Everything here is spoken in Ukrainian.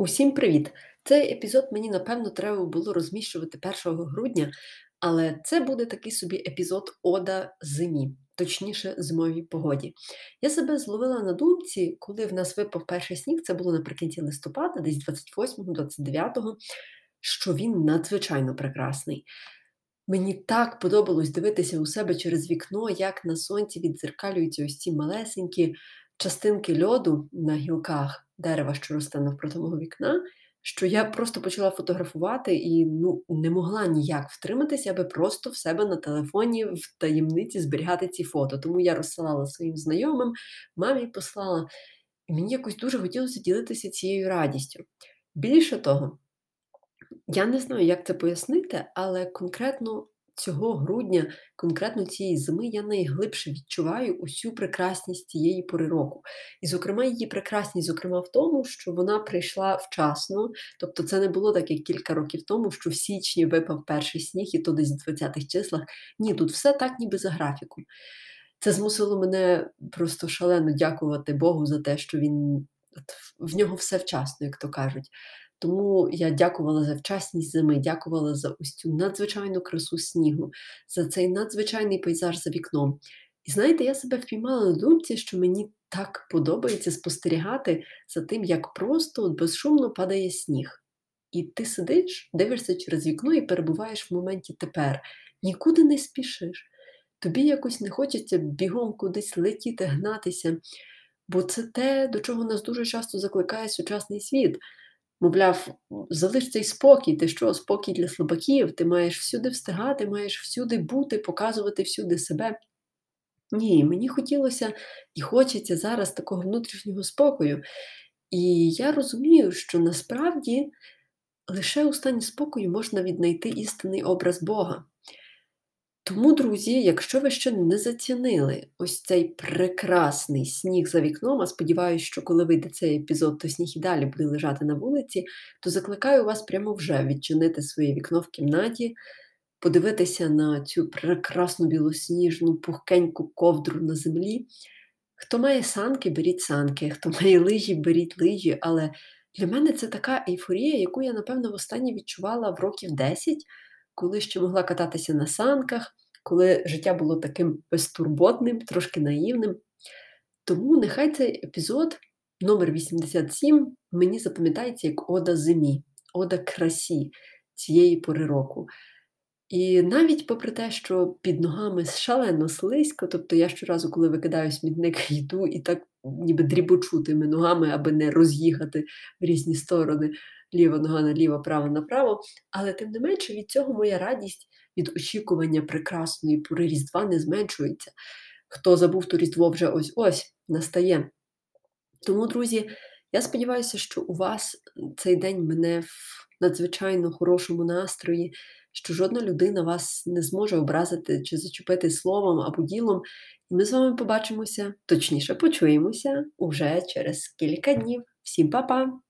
Усім привіт! Цей епізод мені напевно треба було розміщувати 1 грудня, але це буде такий собі епізод Ода зимі, точніше, зимовій погоді. Я себе зловила на думці, коли в нас випав перший сніг, це було наприкінці листопада, десь 28-29, що він надзвичайно прекрасний. Мені так подобалось дивитися у себе через вікно, як на сонці віддзеркалюються ось ці малесенькі частинки льоду на гілках дерева, що росте навпроти мого вікна, що я просто почала фотографувати і ну, не могла ніяк втриматися, аби просто в себе на телефоні в таємниці зберігати ці фото. Тому я розсилала своїм знайомим, мамі послала. І мені якось дуже хотілося ділитися цією радістю. Більше того, я не знаю, як це пояснити, але конкретно цього грудня, конкретно цієї зими, я найглибше відчуваю усю прекрасність цієї пори року. І, зокрема, її прекрасність, зокрема, в тому, що вона прийшла вчасно. Тобто, це не було так, як кілька років тому, що в січні випав перший сніг, і то десь в 20-х числах. Ні, тут все так, ніби за графіком. Це змусило мене просто шалено дякувати Богу за те, що він в нього все вчасно, як то кажуть. Тому я дякувала за вчасність зими, дякувала за ось цю надзвичайну красу снігу, за цей надзвичайний пейзаж за вікном. І знаєте, я себе впіймала на думці, що мені так подобається спостерігати за тим, як просто от безшумно падає сніг. І ти сидиш, дивишся через вікно і перебуваєш в моменті тепер, нікуди не спішиш. Тобі якось не хочеться бігом кудись летіти, гнатися, бо це те, до чого нас дуже часто закликає сучасний світ. Мовляв, залиш цей спокій, ти що, спокій для слабаків, ти маєш всюди встигати, маєш всюди бути, показувати всюди себе. Ні, мені хотілося і хочеться зараз такого внутрішнього спокою. І я розумію, що насправді лише у стані спокою можна віднайти істинний образ Бога. Тому, друзі, якщо ви ще не зацінили ось цей прекрасний сніг за вікном, а сподіваюся, що коли вийде цей епізод, то сніг і далі буде лежати на вулиці, то закликаю вас прямо вже відчинити своє вікно в кімнаті, подивитися на цю прекрасну білосніжну, пухкеньку ковдру на землі. Хто має санки, беріть санки, хто має лижі, беріть лижі. Але для мене це така ейфорія, яку я, напевно, востаннє відчувала в років 10 коли ще могла кататися на санках, коли життя було таким безтурботним, трошки наївним. Тому нехай цей епізод номер 87 мені запам'ятається як ода зимі, ода красі цієї пори року. І навіть попри те, що під ногами шалено слизько, тобто я щоразу, коли викидаю смітник, йду і так ніби дрібочу тими ногами, аби не роз'їхати в різні сторони ліва нога наліво, право направо. Але тим не менше від цього моя радість від очікування прекрасної пори Різдва не зменшується. Хто забув, то Різдво вже ось ось настає. Тому, друзі, я сподіваюся, що у вас цей день мене в надзвичайно хорошому настрої, що жодна людина вас не зможе образити чи зачепити словом або ділом. І ми з вами побачимося, точніше, почуємося уже через кілька днів. Всім па-па!